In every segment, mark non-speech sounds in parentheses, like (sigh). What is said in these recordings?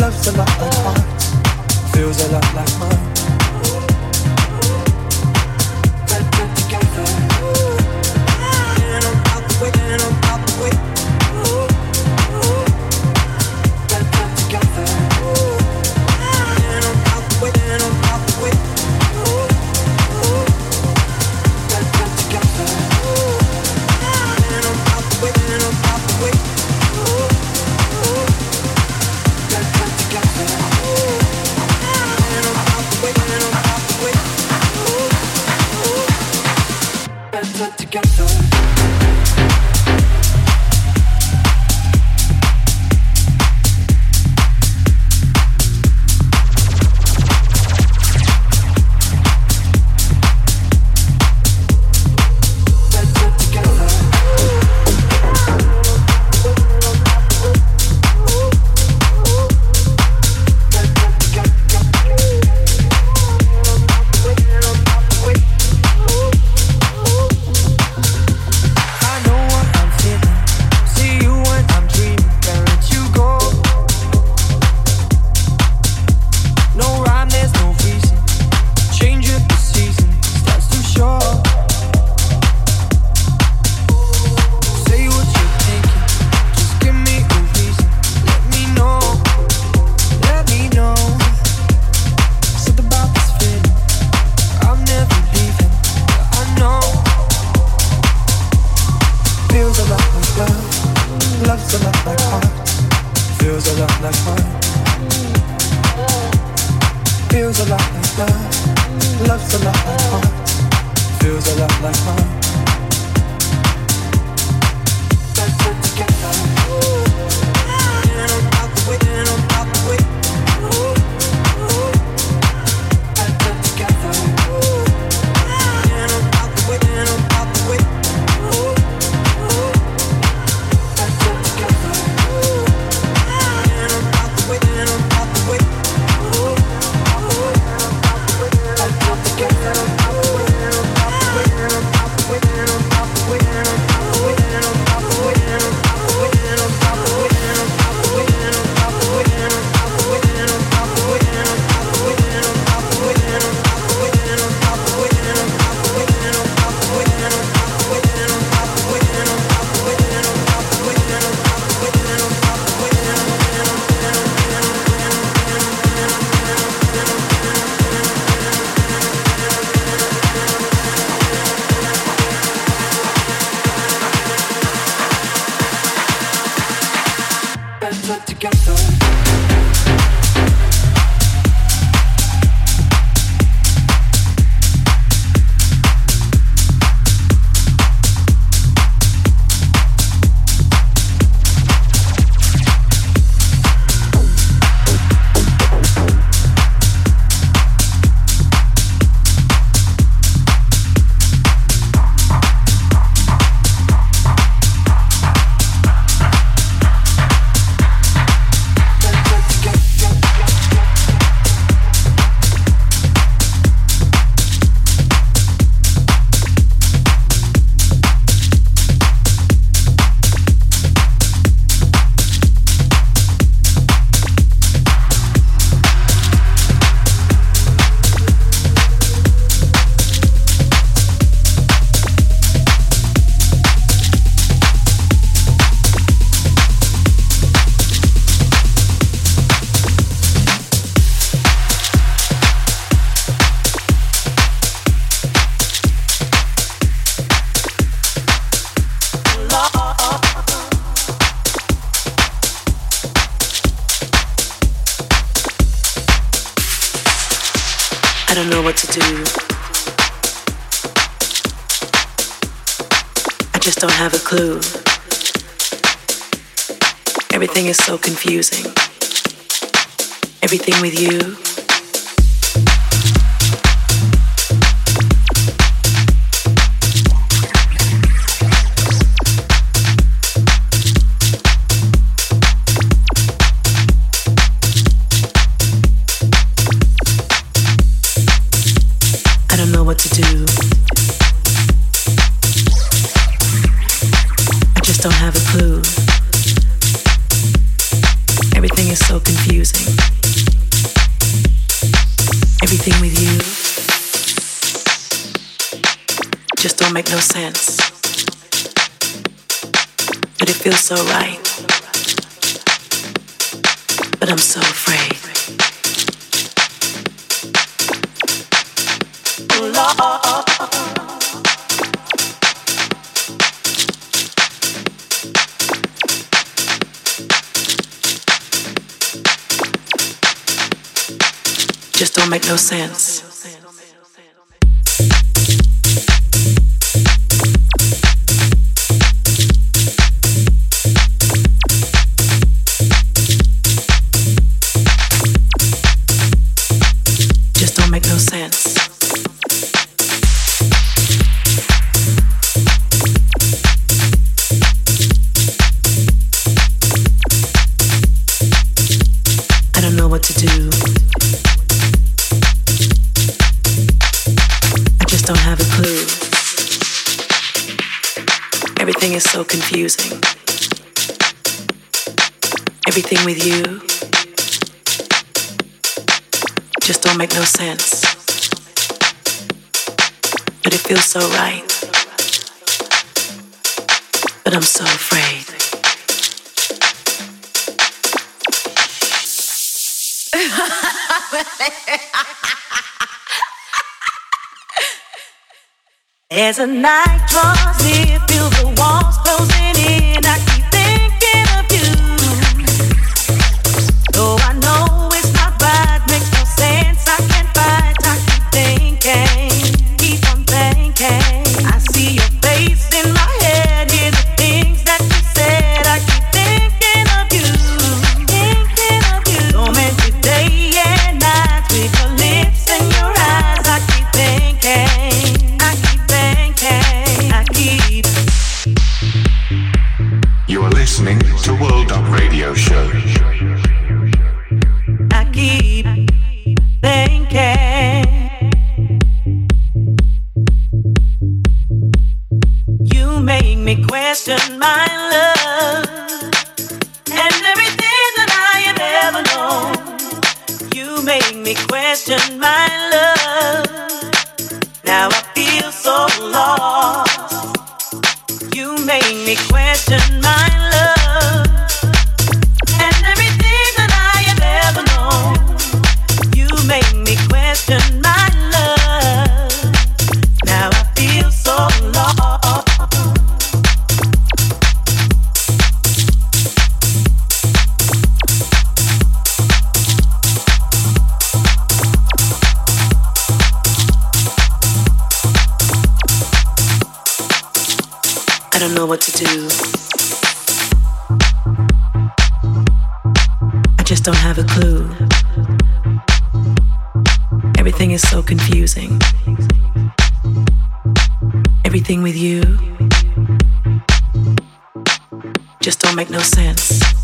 Loves a lot like mine. feels a lot like mine. Get together. The way, got to don't have a clue. Everything is so confusing. Everything with you no sense. But it feels so right. But I'm so afraid. Just don't make no sense. So confusing. Everything with you just don't make no sense. But it feels so right. But I'm so afraid. (laughs) As a night draws near, the closing in. I me question my love and everything that I have ever known. You make me question my love. Now I feel so lost. You make me question my love. And everything that I have ever known, you make me question my love. Don't know what to do. I just don't have a clue. Everything is so confusing. Everything with you just don't make no sense.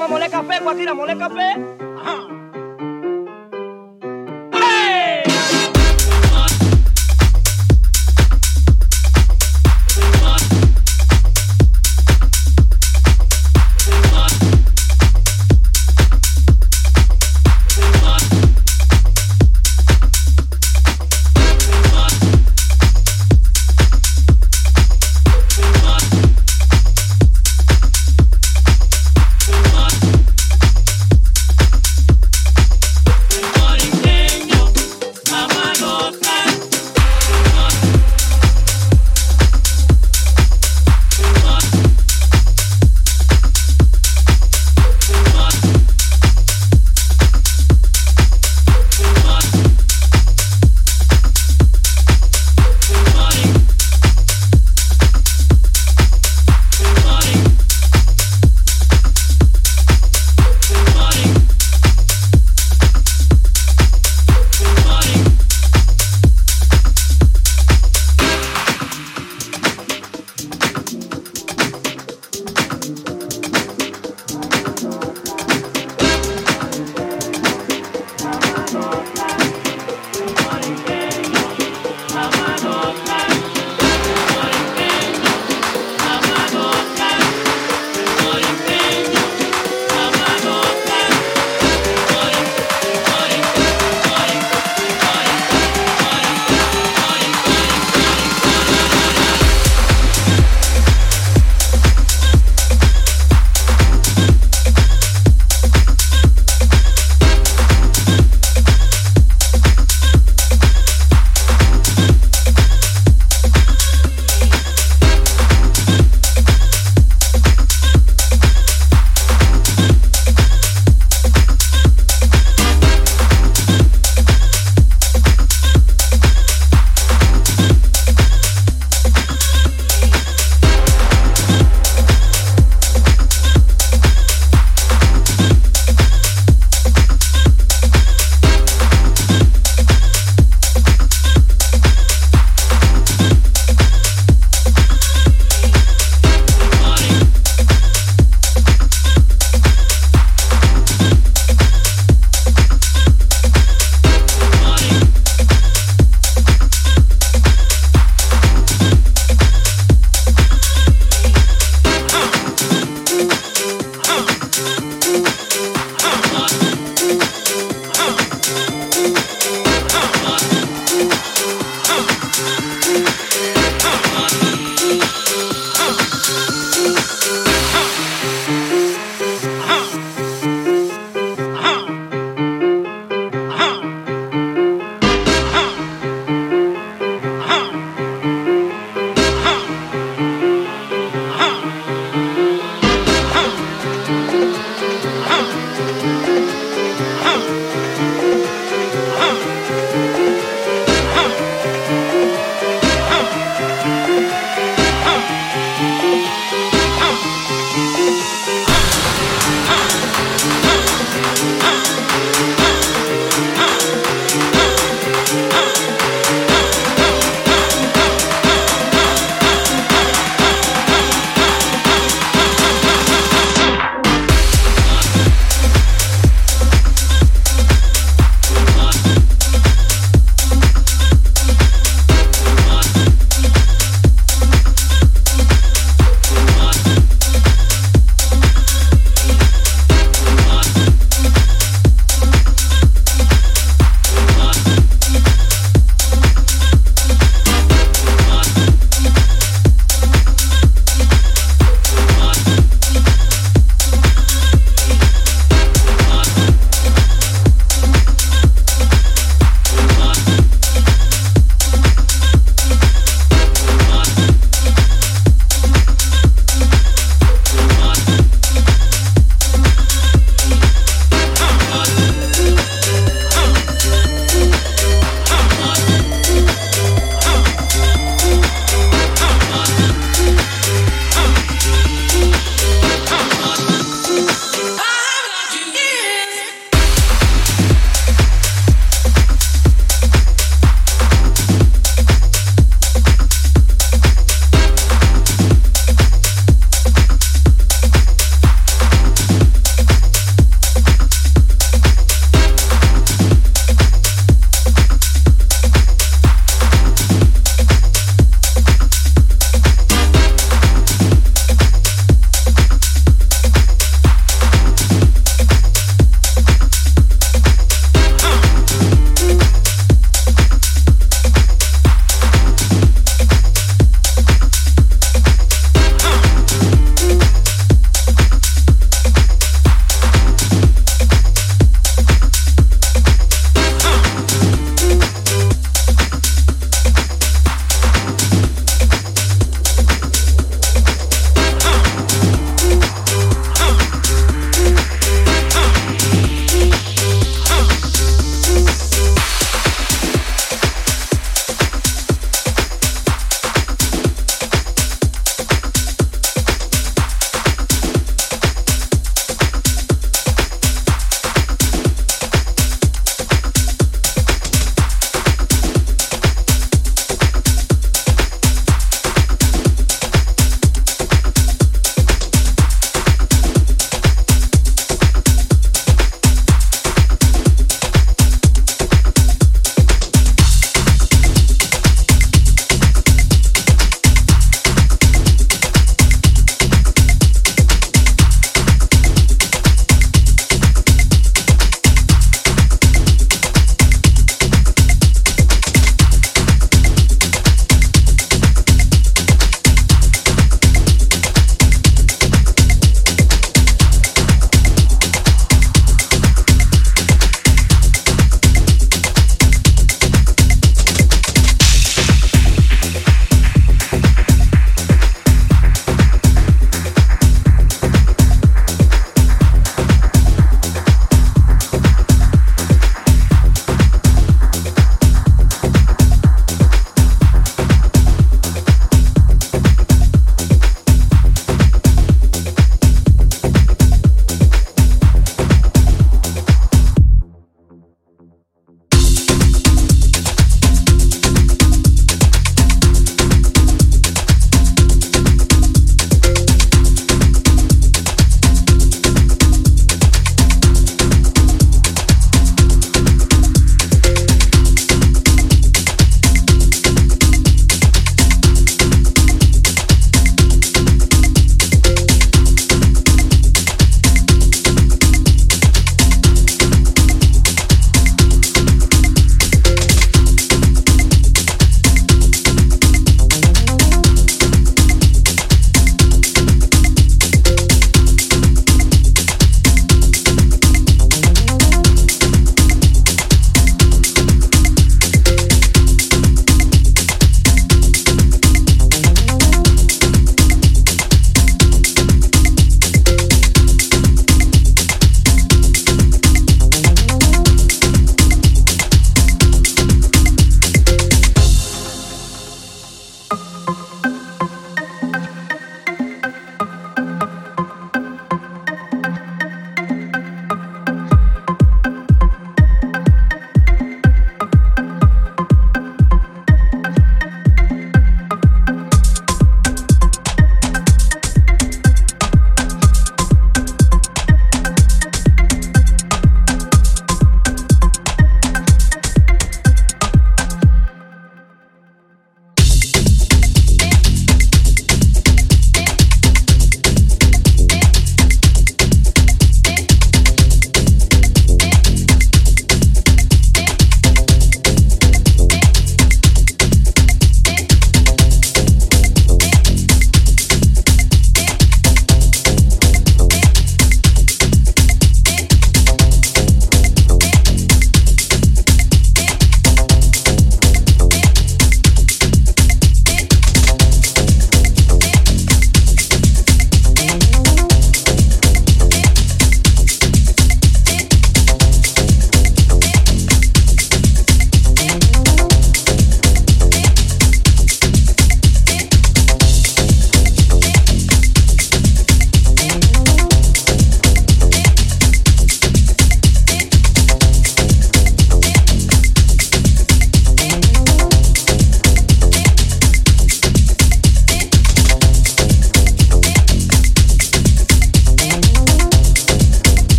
Vamos a moler café, Guatira, moler café. Ajá.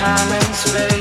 time and space.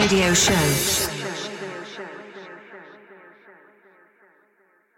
Radio Show.